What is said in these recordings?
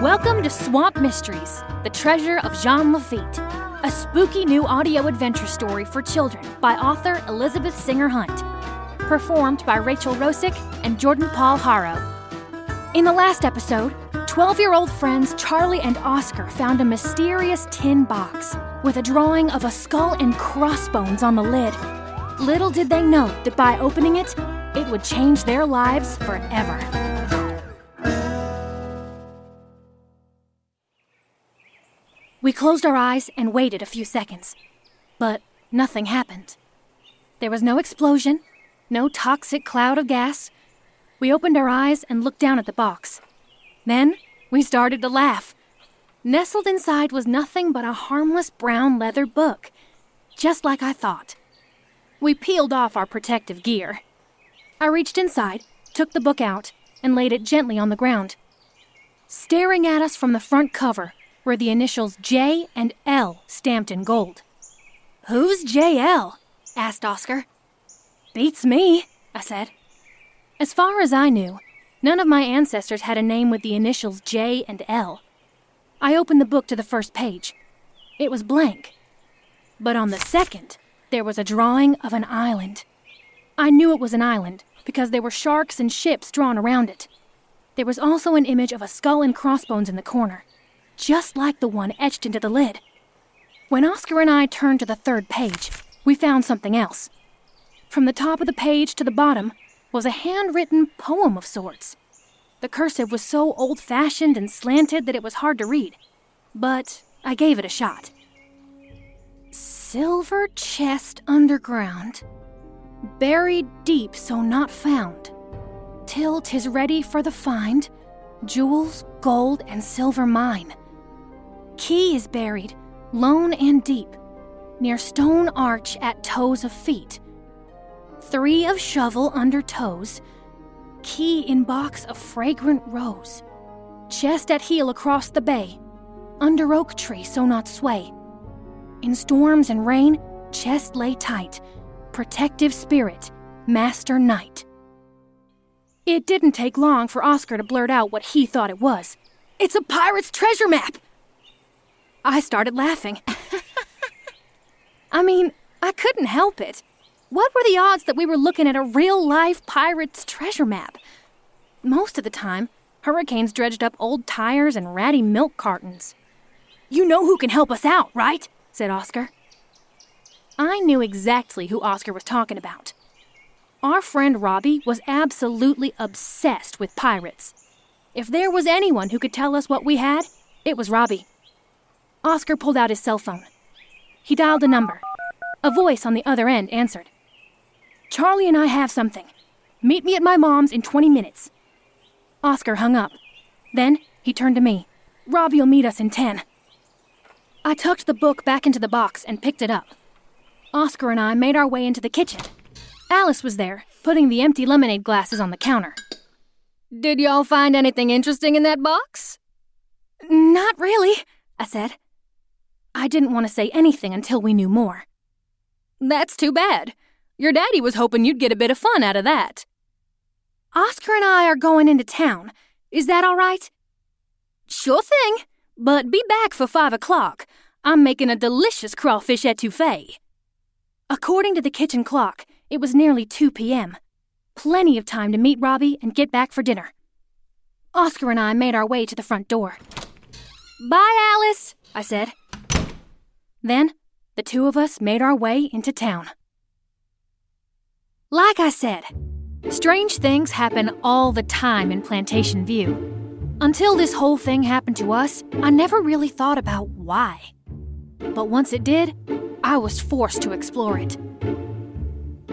Welcome to Swamp Mysteries, the treasure of Jean Lafitte, a spooky new audio adventure story for children by author Elizabeth Singer Hunt. Performed by Rachel Rosick and Jordan Paul Haro. In the last episode, 12 year old friends Charlie and Oscar found a mysterious tin box with a drawing of a skull and crossbones on the lid. Little did they know that by opening it, it would change their lives forever. We closed our eyes and waited a few seconds, but nothing happened. There was no explosion, no toxic cloud of gas. We opened our eyes and looked down at the box. Then we started to laugh. Nestled inside was nothing but a harmless brown leather book, just like I thought. We peeled off our protective gear. I reached inside, took the book out, and laid it gently on the ground. Staring at us from the front cover were the initials J and L stamped in gold. Who's JL? asked Oscar. Beats me, I said. As far as I knew, none of my ancestors had a name with the initials J and L. I opened the book to the first page. It was blank. But on the second, there was a drawing of an island. I knew it was an island because there were sharks and ships drawn around it. There was also an image of a skull and crossbones in the corner just like the one etched into the lid. When Oscar and I turned to the third page, we found something else. From the top of the page to the bottom was a handwritten poem of sorts. The cursive was so old fashioned and slanted that it was hard to read, but I gave it a shot. Silver chest underground, buried deep so not found, till 'tis ready for the find, jewels, gold, and silver mine. Key is buried, lone and deep, near stone arch at toes of feet. Three of shovel under toes, key in box of fragrant rose. Chest at heel across the bay, under oak tree so not sway. In storms and rain, chest lay tight, protective spirit, master knight. It didn't take long for Oscar to blurt out what he thought it was. It's a pirate's treasure map! I started laughing. I mean, I couldn't help it. What were the odds that we were looking at a real life pirate's treasure map? Most of the time, hurricanes dredged up old tires and ratty milk cartons. You know who can help us out, right? said Oscar. I knew exactly who Oscar was talking about. Our friend Robbie was absolutely obsessed with pirates. If there was anyone who could tell us what we had, it was Robbie. Oscar pulled out his cell phone. He dialed a number. A voice on the other end answered. Charlie and I have something. Meet me at my mom's in 20 minutes. Oscar hung up. Then he turned to me. Robbie'll meet us in 10. I tucked the book back into the box and picked it up. Oscar and I made our way into the kitchen. Alice was there, putting the empty lemonade glasses on the counter. Did y'all find anything interesting in that box? Not really, I said. I didn't want to say anything until we knew more. That's too bad. Your daddy was hoping you'd get a bit of fun out of that. Oscar and I are going into town. Is that all right? Sure thing, but be back for five o'clock. I'm making a delicious crawfish etouffee. According to the kitchen clock, it was nearly 2 p.m. Plenty of time to meet Robbie and get back for dinner. Oscar and I made our way to the front door. Bye, Alice, I said. Then, the two of us made our way into town. Like I said, strange things happen all the time in Plantation View. Until this whole thing happened to us, I never really thought about why. But once it did, I was forced to explore it.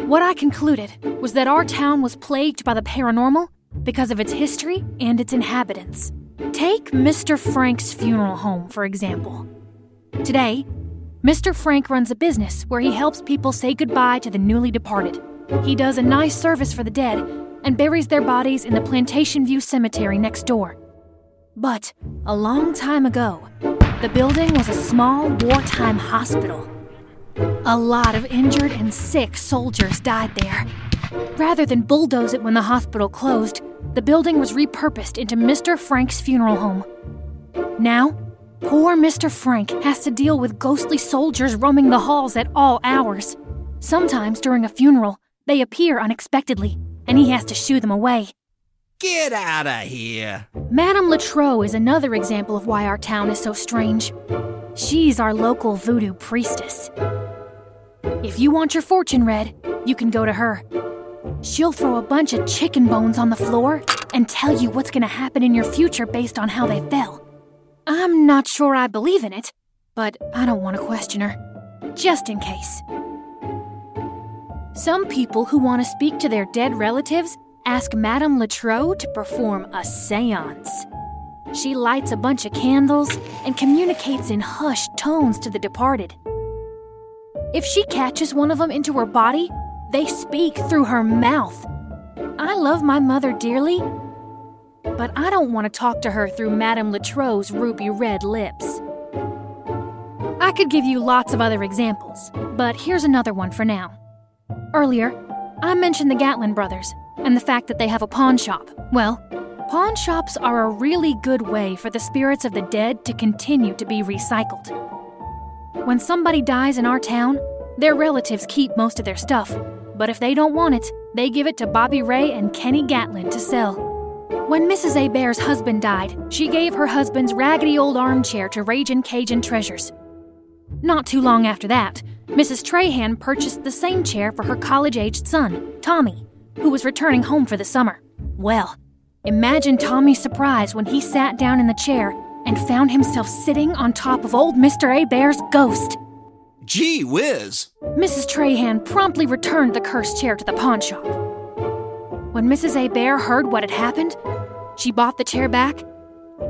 What I concluded was that our town was plagued by the paranormal because of its history and its inhabitants. Take Mr. Frank's funeral home, for example. Today, Mr. Frank runs a business where he helps people say goodbye to the newly departed. He does a nice service for the dead and buries their bodies in the Plantation View Cemetery next door. But a long time ago, the building was a small wartime hospital. A lot of injured and sick soldiers died there. Rather than bulldoze it when the hospital closed, the building was repurposed into Mr. Frank's funeral home. Now, poor Mr. Frank has to deal with ghostly soldiers roaming the halls at all hours. Sometimes during a funeral, they appear unexpectedly, and he has to shoo them away. Get out of here. Madame Latrobe is another example of why our town is so strange. She's our local voodoo priestess. If you want your fortune read, you can go to her. She'll throw a bunch of chicken bones on the floor and tell you what's going to happen in your future based on how they fell. I'm not sure I believe in it, but I don't want to question her. Just in case. Some people who want to speak to their dead relatives ask Madame Latrobe to perform a seance. She lights a bunch of candles and communicates in hushed tones to the departed. If she catches one of them into her body, they speak through her mouth. I love my mother dearly, but I don't want to talk to her through Madame Latrobe's ruby red lips. I could give you lots of other examples, but here's another one for now. Earlier, I mentioned the Gatlin brothers and the fact that they have a pawn shop. Well, pawn shops are a really good way for the spirits of the dead to continue to be recycled. When somebody dies in our town, their relatives keep most of their stuff, but if they don't want it, they give it to Bobby Ray and Kenny Gatlin to sell. When Mrs. Abair's husband died, she gave her husband's raggedy old armchair to Ragin' Cajun Treasures. Not too long after that, Mrs. Trahan purchased the same chair for her college aged son, Tommy who was returning home for the summer. Well, imagine Tommy's surprise when he sat down in the chair and found himself sitting on top of old Mr. Abair's ghost. Gee whiz! Mrs. Trahan promptly returned the cursed chair to the pawn shop. When Mrs. Abair heard what had happened, she bought the chair back,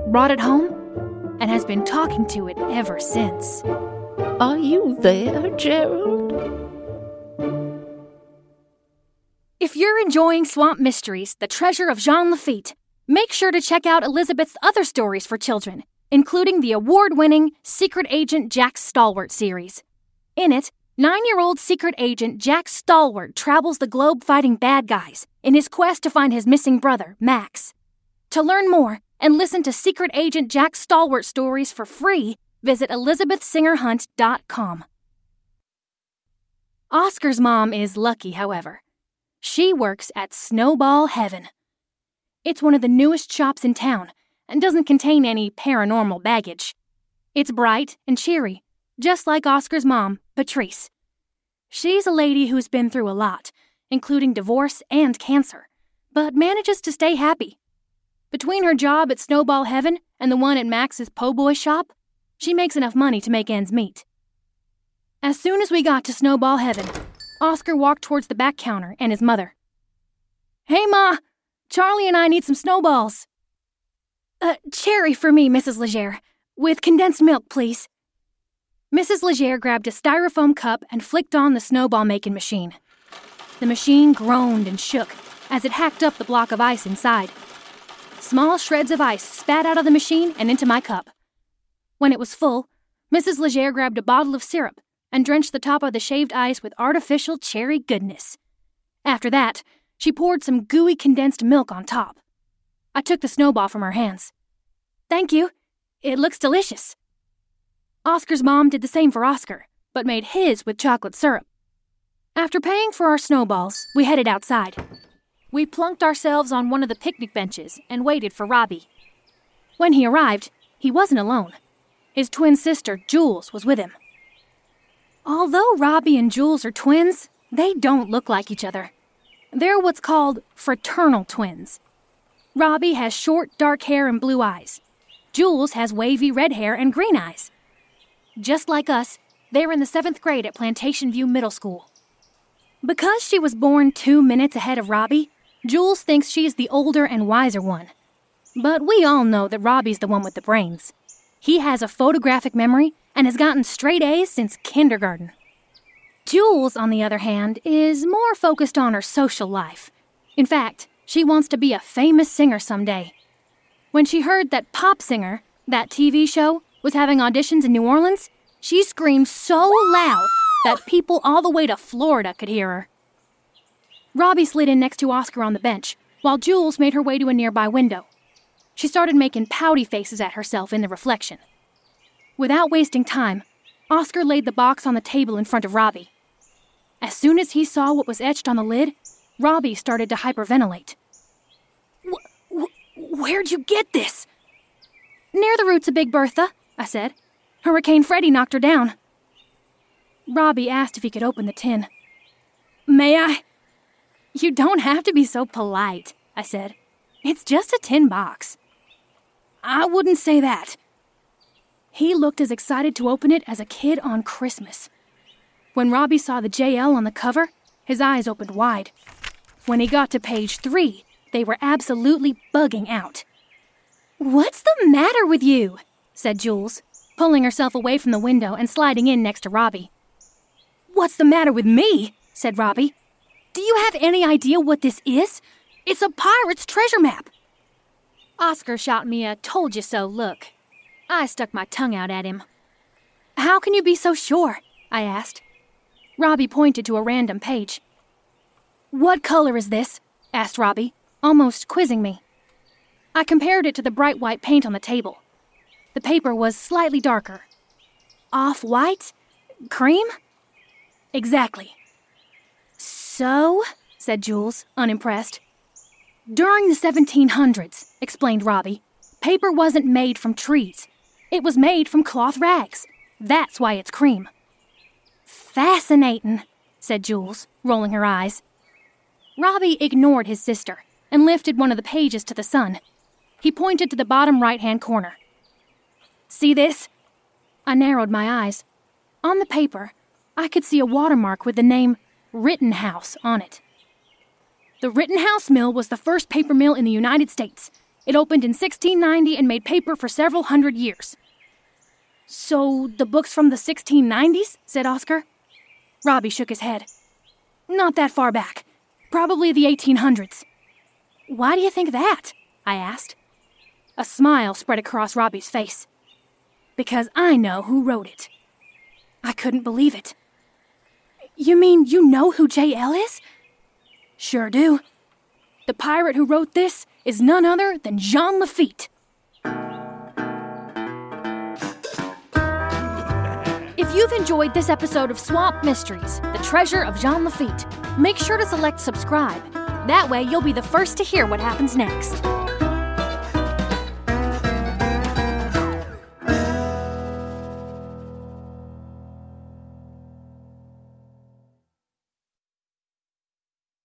brought it home, and has been talking to it ever since. Are you there, Gerald? If you're enjoying Swamp Mysteries, The Treasure of Jean Lafitte, make sure to check out Elizabeth's other stories for children, including the award winning Secret Agent Jack Stalwart series. In it, nine year old secret agent Jack Stalwart travels the globe fighting bad guys in his quest to find his missing brother, Max. To learn more and listen to Secret Agent Jack Stalwart stories for free, visit elizabethsingerhunt.com. Oscar's mom is lucky, however. She works at Snowball Heaven. It's one of the newest shops in town and doesn't contain any paranormal baggage. It's bright and cheery, just like Oscar's mom, Patrice. She's a lady who's been through a lot, including divorce and cancer, but manages to stay happy. Between her job at Snowball Heaven and the one at Max's Po' Boy shop, she makes enough money to make ends meet. As soon as we got to Snowball Heaven, Oscar walked towards the back counter and his mother. Hey, Ma! Charlie and I need some snowballs. Uh, cherry for me, Mrs. Legere. With condensed milk, please. Mrs. Legere grabbed a styrofoam cup and flicked on the snowball making machine. The machine groaned and shook as it hacked up the block of ice inside. Small shreds of ice spat out of the machine and into my cup. When it was full, Mrs. Legere grabbed a bottle of syrup and drenched the top of the shaved ice with artificial cherry goodness. After that, she poured some gooey condensed milk on top. I took the snowball from her hands. Thank you. It looks delicious. Oscar's mom did the same for Oscar, but made his with chocolate syrup. After paying for our snowballs, we headed outside. We plunked ourselves on one of the picnic benches and waited for Robbie. When he arrived, he wasn't alone. His twin sister, Jules, was with him. Although Robbie and Jules are twins, they don't look like each other. They're what's called fraternal twins. Robbie has short, dark hair and blue eyes. Jules has wavy red hair and green eyes. Just like us, they're in the seventh grade at Plantation View Middle School. Because she was born two minutes ahead of Robbie, Jules thinks she's the older and wiser one. But we all know that Robbie's the one with the brains. He has a photographic memory and has gotten straight A's since kindergarten. Jules, on the other hand, is more focused on her social life. In fact, she wants to be a famous singer someday. When she heard that Pop Singer, that TV show, was having auditions in New Orleans, she screamed so loud that people all the way to Florida could hear her. Robbie slid in next to Oscar on the bench, while Jules made her way to a nearby window. She started making pouty faces at herself in the reflection. Without wasting time, Oscar laid the box on the table in front of Robbie. As soon as he saw what was etched on the lid, Robbie started to hyperventilate. Wh- wh- where'd you get this? Near the roots of Big Bertha, I said. Hurricane Freddy knocked her down. Robbie asked if he could open the tin. May I? You don't have to be so polite, I said. It's just a tin box. I wouldn't say that. He looked as excited to open it as a kid on Christmas. When Robbie saw the JL on the cover, his eyes opened wide. When he got to page three, they were absolutely bugging out. What's the matter with you? said Jules, pulling herself away from the window and sliding in next to Robbie. What's the matter with me? said Robbie. Do you have any idea what this is? It's a pirate's treasure map. Oscar shot me a told you so look. I stuck my tongue out at him. How can you be so sure? I asked. Robbie pointed to a random page. What color is this? asked Robbie, almost quizzing me. I compared it to the bright white paint on the table. The paper was slightly darker. Off white? Cream? Exactly. So, said Jules, unimpressed. During the 1700s, explained Robbie, paper wasn't made from trees. It was made from cloth rags. That's why it's cream. Fascinating, said Jules, rolling her eyes. Robbie ignored his sister and lifted one of the pages to the sun. He pointed to the bottom right hand corner. See this? I narrowed my eyes. On the paper, I could see a watermark with the name Rittenhouse on it. The Rittenhouse Mill was the first paper mill in the United States. It opened in 1690 and made paper for several hundred years. So, the book's from the 1690s? said Oscar. Robbie shook his head. Not that far back. Probably the 1800s. Why do you think that? I asked. A smile spread across Robbie's face. Because I know who wrote it. I couldn't believe it. You mean you know who J.L. is? Sure do. The pirate who wrote this is none other than Jean Lafitte. If you've enjoyed this episode of Swamp Mysteries, The Treasure of Jean Lafitte, make sure to select subscribe. That way, you'll be the first to hear what happens next.